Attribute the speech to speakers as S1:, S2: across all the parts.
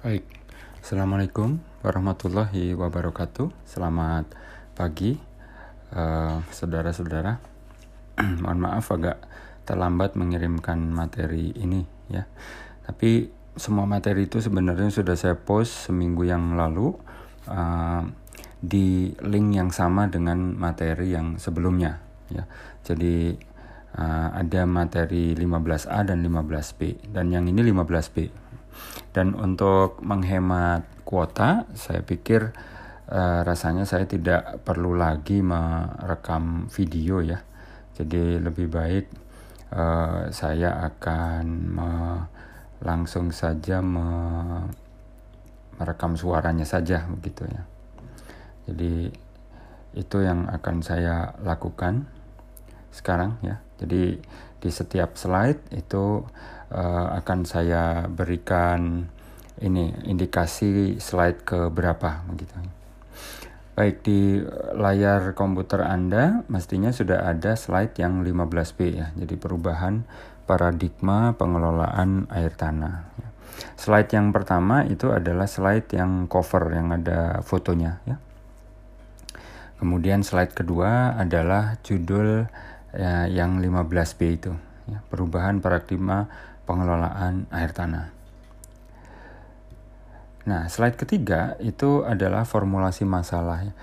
S1: Baik, Assalamualaikum warahmatullahi wabarakatuh. Selamat pagi, uh, saudara-saudara. Mohon maaf agak terlambat mengirimkan materi ini ya. Tapi semua materi itu sebenarnya sudah saya post seminggu yang lalu uh, di link yang sama dengan materi yang sebelumnya ya. Jadi uh, ada materi 15A dan 15B dan yang ini 15B dan untuk menghemat kuota, saya pikir uh, rasanya saya tidak perlu lagi merekam video ya. Jadi lebih baik uh, saya akan langsung saja me merekam suaranya saja begitu ya. Jadi itu yang akan saya lakukan sekarang ya. Jadi di setiap slide itu uh, akan saya berikan ini indikasi slide ke berapa begitu. Baik di layar komputer Anda mestinya sudah ada slide yang 15B ya. Jadi perubahan paradigma pengelolaan air tanah. Slide yang pertama itu adalah slide yang cover yang ada fotonya ya. Kemudian slide kedua adalah judul ya, yang 15B itu, ya, perubahan paradigma pengelolaan air tanah. Nah, slide ketiga itu adalah formulasi masalah ya.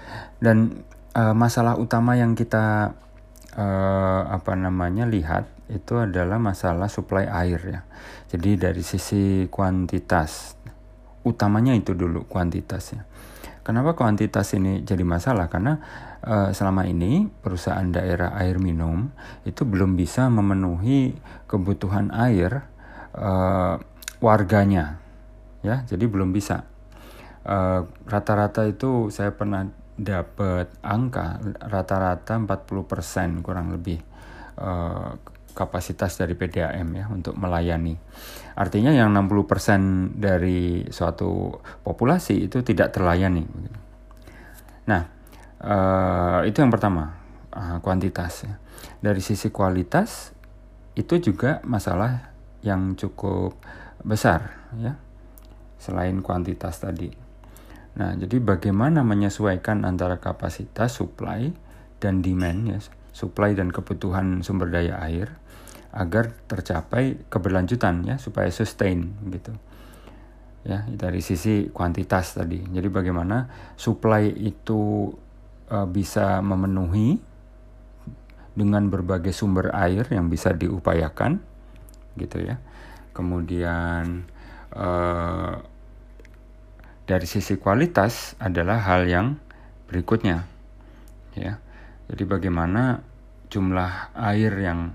S1: dan e, masalah utama yang kita e, apa namanya lihat itu adalah masalah suplai air ya. Jadi dari sisi kuantitas utamanya itu dulu kuantitas ya. Kenapa kuantitas ini jadi masalah? Karena uh, selama ini perusahaan daerah air minum itu belum bisa memenuhi kebutuhan air uh, warganya ya jadi belum bisa eh, rata-rata uh, itu saya pernah dapat angka rata-rata 40% kurang lebih uh, kapasitas dari PDAM ya untuk melayani. Artinya yang 60% dari suatu populasi itu tidak terlayani. Nah, Uh, itu yang pertama, uh, kuantitas. Ya. Dari sisi kualitas, itu juga masalah yang cukup besar, ya, selain kuantitas tadi. Nah, jadi bagaimana menyesuaikan antara kapasitas supply dan demand, ya, supply dan kebutuhan sumber daya air agar tercapai keberlanjutan, ya, supaya sustain, gitu ya dari sisi kuantitas tadi. Jadi bagaimana supply itu uh, bisa memenuhi dengan berbagai sumber air yang bisa diupayakan gitu ya kemudian uh, dari sisi kualitas adalah hal yang berikutnya ya jadi bagaimana jumlah air yang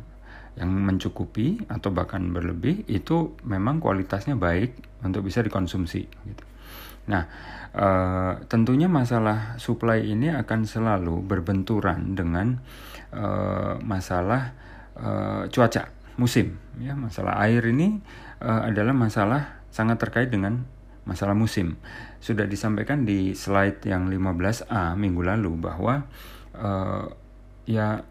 S1: yang mencukupi atau bahkan berlebih itu memang kualitasnya baik untuk bisa dikonsumsi gitu. Nah, e, tentunya masalah supply ini akan selalu berbenturan dengan e, masalah e, cuaca musim. Ya, masalah air ini e, adalah masalah sangat terkait dengan masalah musim. Sudah disampaikan di slide yang 15A minggu lalu bahwa e, ya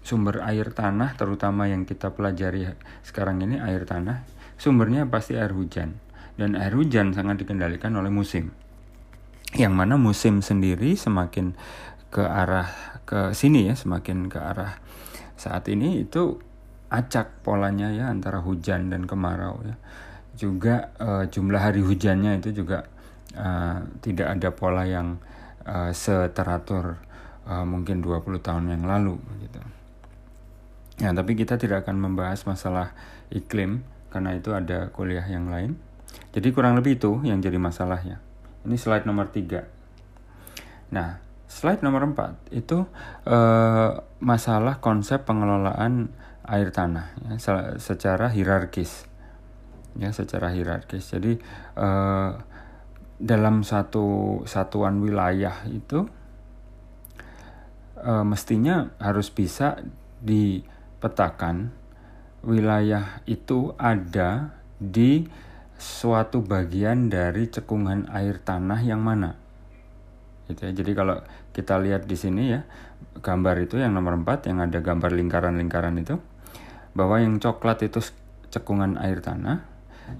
S1: sumber air tanah terutama yang kita pelajari sekarang ini air tanah sumbernya pasti air hujan dan air hujan sangat dikendalikan oleh musim. Yang mana musim sendiri semakin ke arah ke sini ya, semakin ke arah saat ini itu acak polanya ya antara hujan dan kemarau ya. Juga uh, jumlah hari hujannya itu juga uh, tidak ada pola yang uh, seteratur uh, mungkin 20 tahun yang lalu gitu. Ya, tapi kita tidak akan membahas masalah iklim karena itu ada kuliah yang lain. Jadi kurang lebih itu yang jadi masalahnya. Ini slide nomor 3. Nah, slide nomor 4 itu uh, masalah konsep pengelolaan air tanah ya, secara hierarkis. Ya, secara hierarkis. Jadi uh, dalam satu satuan wilayah itu uh, mestinya harus bisa dipetakan wilayah itu ada di suatu bagian dari cekungan air tanah yang mana. Gitu ya. Jadi kalau kita lihat di sini ya, gambar itu yang nomor 4 yang ada gambar lingkaran-lingkaran itu bahwa yang coklat itu cekungan air tanah,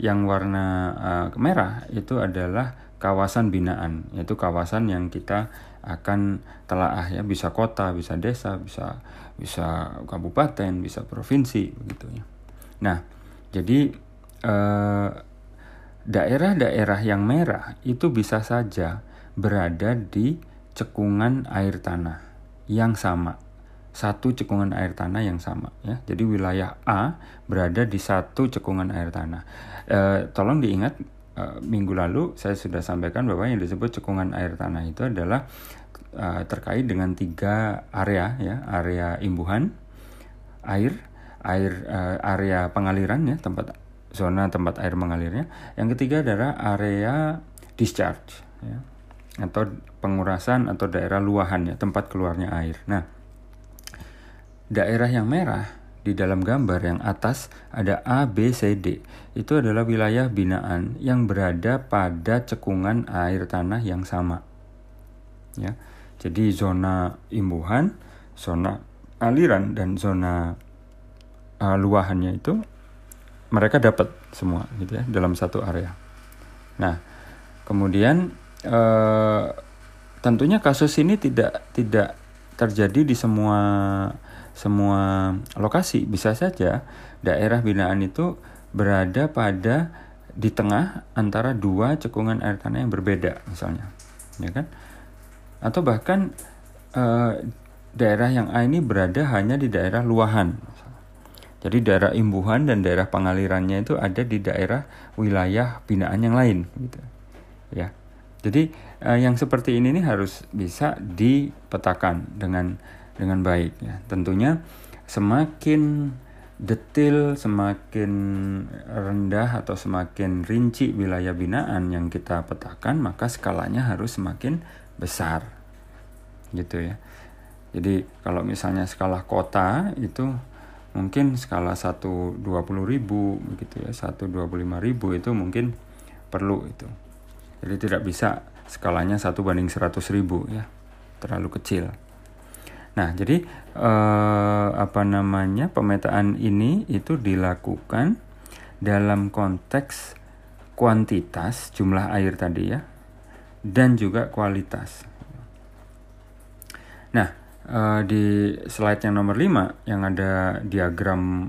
S1: yang warna uh, merah itu adalah kawasan binaan, yaitu kawasan yang kita akan telaah ya, bisa kota, bisa desa, bisa bisa kabupaten, bisa provinsi begitu ya. Nah, jadi uh, daerah-daerah yang merah itu bisa saja berada di cekungan air tanah yang sama satu cekungan air tanah yang sama ya. Jadi wilayah A berada di satu cekungan air tanah. E, tolong diingat e, minggu lalu saya sudah sampaikan bahwa yang disebut cekungan air tanah itu adalah e, terkait dengan tiga area ya, area imbuhan, air, air e, area pengaliran ya, tempat zona tempat air mengalirnya. Yang ketiga adalah area discharge ya atau pengurasan atau daerah luahan ya, tempat keluarnya air. Nah, daerah yang merah di dalam gambar yang atas ada A, B, C, D. Itu adalah wilayah binaan yang berada pada cekungan air tanah yang sama. Ya. Jadi zona imbuhan, zona aliran dan zona uh, luahannya itu mereka dapat semua gitu ya dalam satu area. Nah, kemudian uh, tentunya kasus ini tidak tidak terjadi di semua semua lokasi bisa saja daerah binaan itu berada pada di tengah antara dua cekungan air tanah yang berbeda misalnya ya kan atau bahkan eh, daerah yang A ini berada hanya di daerah luahan jadi daerah imbuhan dan daerah pengalirannya itu ada di daerah wilayah binaan yang lain gitu ya jadi eh, yang seperti ini nih harus bisa dipetakan dengan dengan baik ya. Tentunya semakin detail, semakin rendah atau semakin rinci wilayah binaan yang kita petakan, maka skalanya harus semakin besar. Gitu ya. Jadi kalau misalnya skala kota itu mungkin skala 1 20 ribu begitu ya. 1 25 ribu itu mungkin perlu itu. Jadi tidak bisa skalanya satu banding 100 ribu ya. Terlalu kecil. Nah, jadi eh, apa namanya pemetaan ini itu dilakukan dalam konteks kuantitas jumlah air tadi ya dan juga kualitas. Nah, eh, di slide yang nomor 5 yang ada diagram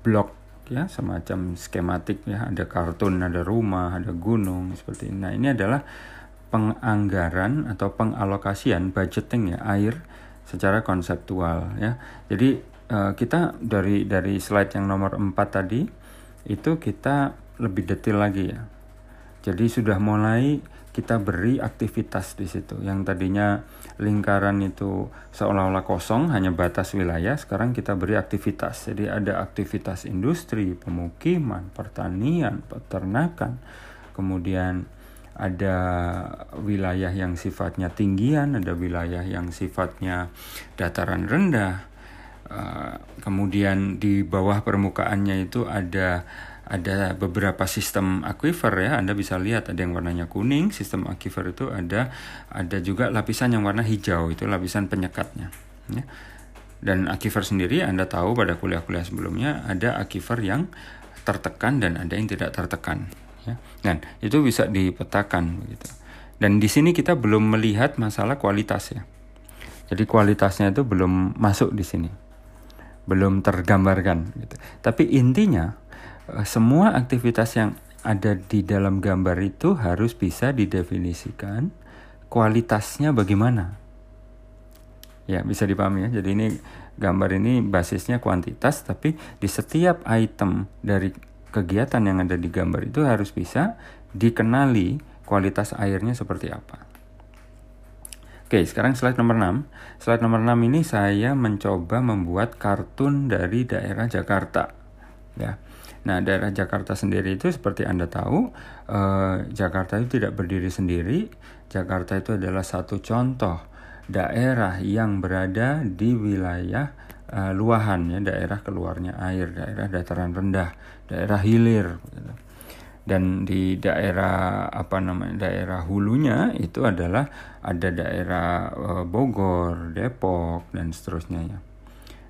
S1: blok ya semacam skematik ya ada kartun ada rumah ada gunung seperti ini nah ini adalah penganggaran atau pengalokasian budgeting ya air secara konseptual ya. Jadi uh, kita dari dari slide yang nomor 4 tadi itu kita lebih detail lagi ya. Jadi sudah mulai kita beri aktivitas di situ. Yang tadinya lingkaran itu seolah-olah kosong, hanya batas wilayah, sekarang kita beri aktivitas. Jadi ada aktivitas industri, pemukiman, pertanian, peternakan, kemudian ada wilayah yang sifatnya tinggian, ada wilayah yang sifatnya dataran rendah. Uh, kemudian di bawah permukaannya itu ada ada beberapa sistem aquifer ya Anda bisa lihat ada yang warnanya kuning sistem aquifer itu ada ada juga lapisan yang warna hijau itu lapisan penyekatnya ya. dan aquifer sendiri Anda tahu pada kuliah-kuliah sebelumnya ada aquifer yang tertekan dan ada yang tidak tertekan ya. Dan itu bisa dipetakan begitu. Dan di sini kita belum melihat masalah kualitas ya. Jadi kualitasnya itu belum masuk di sini. Belum tergambarkan gitu. Tapi intinya eh, semua aktivitas yang ada di dalam gambar itu harus bisa didefinisikan kualitasnya bagaimana. Ya, bisa dipahami ya. Jadi ini gambar ini basisnya kuantitas tapi di setiap item dari kegiatan yang ada di gambar itu harus bisa dikenali kualitas airnya seperti apa. Oke, sekarang slide nomor 6. Slide nomor 6 ini saya mencoba membuat kartun dari daerah Jakarta. Ya. Nah, daerah Jakarta sendiri itu seperti Anda tahu, eh, Jakarta itu tidak berdiri sendiri. Jakarta itu adalah satu contoh daerah yang berada di wilayah uh, luahan ya daerah keluarnya air daerah dataran rendah daerah hilir gitu. Dan di daerah apa namanya daerah hulunya itu adalah ada daerah uh, Bogor Depok dan seterusnya ya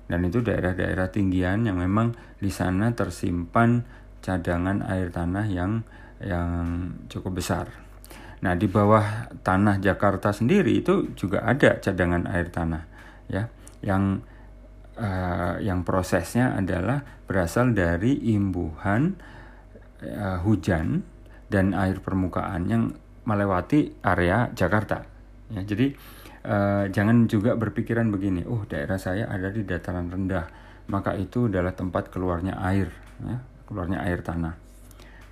S1: dan itu daerah-daerah tinggian yang memang di sana tersimpan cadangan air tanah yang yang cukup besar. Nah, di bawah tanah Jakarta sendiri itu juga ada cadangan air tanah ya yang uh, yang prosesnya adalah berasal dari imbuhan uh, hujan dan air permukaan yang melewati area Jakarta. Ya, jadi uh, jangan juga berpikiran begini, oh daerah saya ada di dataran rendah, maka itu adalah tempat keluarnya air, ya, keluarnya air tanah.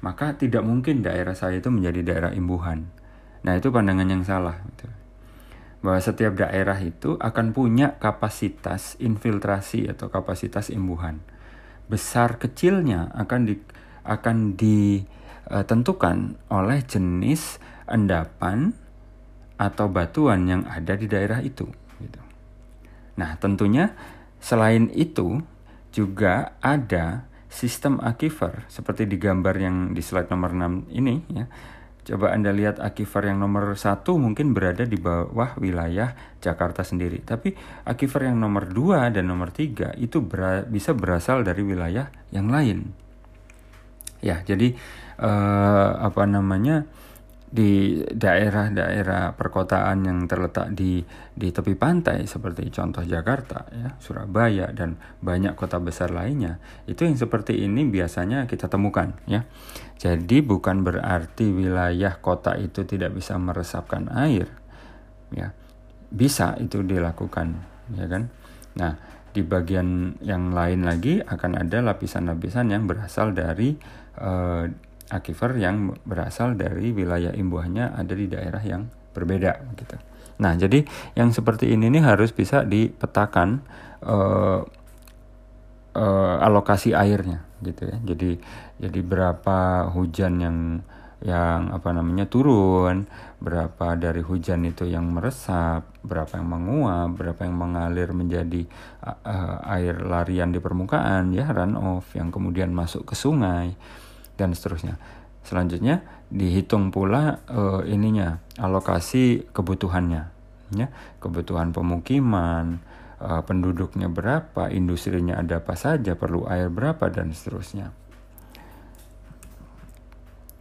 S1: Maka tidak mungkin daerah saya itu menjadi daerah imbuhan Nah itu pandangan yang salah. Gitu. Bahwa setiap daerah itu akan punya kapasitas infiltrasi atau kapasitas imbuhan. Besar kecilnya akan di, akan ditentukan oleh jenis endapan atau batuan yang ada di daerah itu. Gitu. Nah tentunya selain itu juga ada sistem aquifer seperti di gambar yang di slide nomor 6 ini ya Coba Anda lihat akifer yang nomor satu mungkin berada di bawah wilayah Jakarta sendiri. Tapi akifer yang nomor dua dan nomor tiga itu ber bisa berasal dari wilayah yang lain. Ya, jadi eh, apa namanya? di daerah-daerah perkotaan yang terletak di di tepi pantai seperti contoh Jakarta ya Surabaya dan banyak kota besar lainnya itu yang seperti ini biasanya kita temukan ya jadi bukan berarti wilayah kota itu tidak bisa meresapkan air ya bisa itu dilakukan ya kan nah di bagian yang lain lagi akan ada lapisan-lapisan yang berasal dari uh, aquifer yang berasal dari wilayah imbuhannya ada di daerah yang berbeda gitu. Nah, jadi yang seperti ini nih harus bisa dipetakan uh, uh, alokasi airnya gitu ya. Jadi jadi berapa hujan yang yang apa namanya turun, berapa dari hujan itu yang meresap, berapa yang menguap, berapa yang mengalir menjadi uh, air larian di permukaan ya run off yang kemudian masuk ke sungai dan seterusnya. Selanjutnya dihitung pula uh, ininya alokasi kebutuhannya, ya kebutuhan pemukiman, uh, penduduknya berapa, industrinya ada apa saja, perlu air berapa dan seterusnya.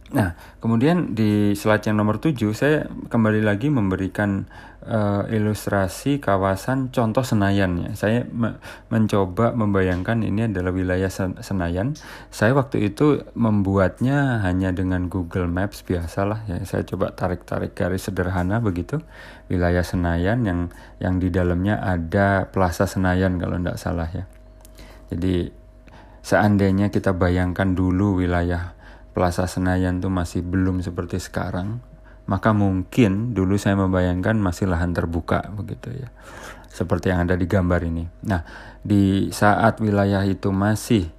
S1: Nah, kemudian di slide yang nomor 7 saya kembali lagi memberikan uh, ilustrasi kawasan contoh Senayan ya. Saya me mencoba membayangkan ini adalah wilayah Senayan. Saya waktu itu membuatnya hanya dengan Google Maps biasalah ya. Saya coba tarik-tarik garis sederhana begitu. Wilayah Senayan yang yang di dalamnya ada Plaza Senayan kalau tidak salah ya. Jadi seandainya kita bayangkan dulu wilayah Plaza Senayan tuh masih belum seperti sekarang, maka mungkin dulu saya membayangkan masih lahan terbuka begitu ya. Seperti yang ada di gambar ini. Nah, di saat wilayah itu masih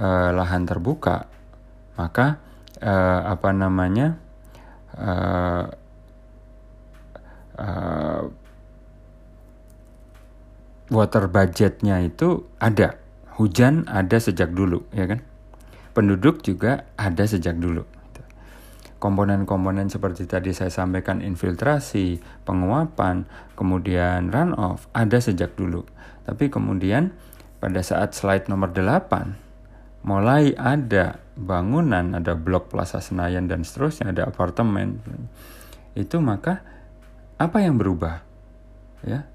S1: uh, lahan terbuka, maka uh, apa namanya? Uh, uh, water budgetnya itu ada, hujan ada sejak dulu, ya kan? Penduduk juga ada sejak dulu. Komponen-komponen seperti tadi saya sampaikan infiltrasi, penguapan, kemudian runoff ada sejak dulu. Tapi kemudian pada saat slide nomor 8 mulai ada bangunan, ada blok Plaza Senayan dan seterusnya, ada apartemen. Itu maka apa yang berubah? Ya.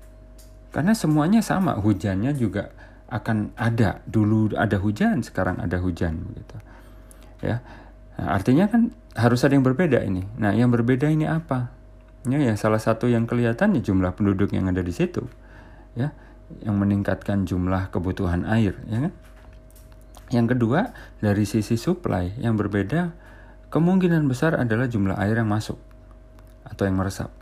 S1: Karena semuanya sama, hujannya juga akan ada. Dulu ada hujan sekarang ada hujan begitu. Ya. Nah, artinya kan harus ada yang berbeda ini. Nah yang berbeda ini apa? Ya ya salah satu yang kelihatan ya jumlah penduduk yang ada di situ. Ya yang meningkatkan jumlah kebutuhan air ya kan? Yang kedua dari sisi supply yang berbeda kemungkinan besar adalah jumlah air yang masuk atau yang meresap.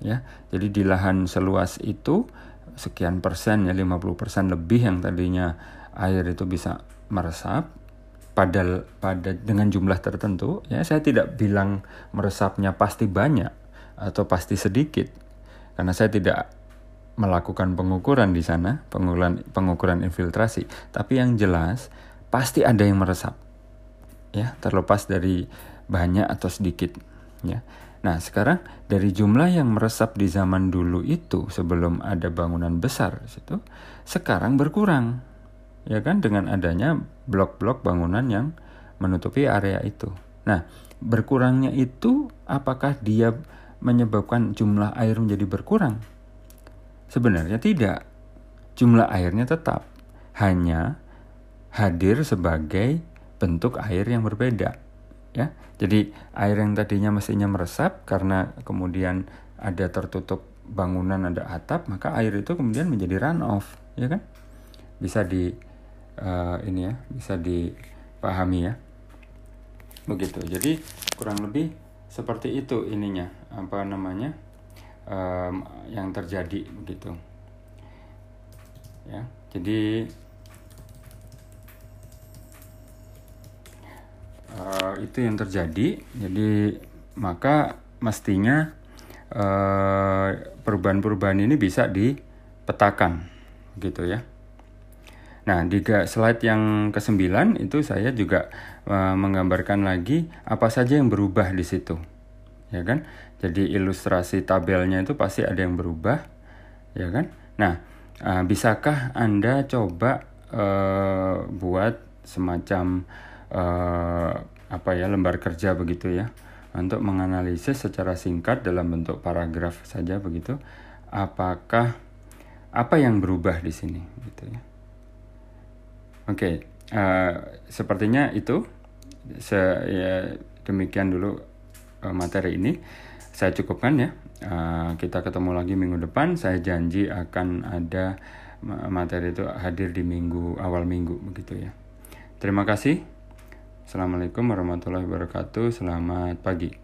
S1: Ya jadi di lahan seluas itu sekian persen ya 50 persen lebih yang tadinya air itu bisa meresap. Pada pada dengan jumlah tertentu ya saya tidak bilang meresapnya pasti banyak atau pasti sedikit. Karena saya tidak melakukan pengukuran di sana pengukuran pengukuran infiltrasi. Tapi yang jelas pasti ada yang meresap ya. Terlepas dari banyak atau sedikit ya Nah, sekarang dari jumlah yang meresap di zaman dulu itu sebelum ada bangunan besar situ, sekarang berkurang. Ya kan dengan adanya blok-blok bangunan yang menutupi area itu. Nah, berkurangnya itu apakah dia menyebabkan jumlah air menjadi berkurang? Sebenarnya tidak. Jumlah airnya tetap hanya hadir sebagai bentuk air yang berbeda. Ya. Jadi air yang tadinya mestinya meresap karena kemudian ada tertutup bangunan ada atap, maka air itu kemudian menjadi run off, ya kan? Bisa di uh, ini ya, bisa dipahami ya. Begitu. Jadi kurang lebih seperti itu ininya, apa namanya? Um, yang terjadi begitu. Ya. Jadi uh, itu yang terjadi. Jadi maka mestinya uh, perubahan-perubahan ini bisa dipetakan, gitu ya. Nah, di slide yang ke-9 itu saya juga uh, menggambarkan lagi apa saja yang berubah di situ. Ya kan? Jadi ilustrasi tabelnya itu pasti ada yang berubah, ya kan? Nah, uh, bisakah Anda coba uh, buat semacam uh, apa ya lembar kerja begitu ya. Untuk menganalisis secara singkat dalam bentuk paragraf saja begitu apakah apa yang berubah di sini gitu ya. Oke okay, uh, eh, sepertinya itu. Se ya, demikian dulu uh, materi ini. Saya cukupkan ya. Uh, kita ketemu lagi minggu depan. Saya janji akan ada materi itu hadir di minggu awal minggu begitu ya. Terima kasih Assalamualaikum warahmatullahi wabarakatuh. Selamat pagi.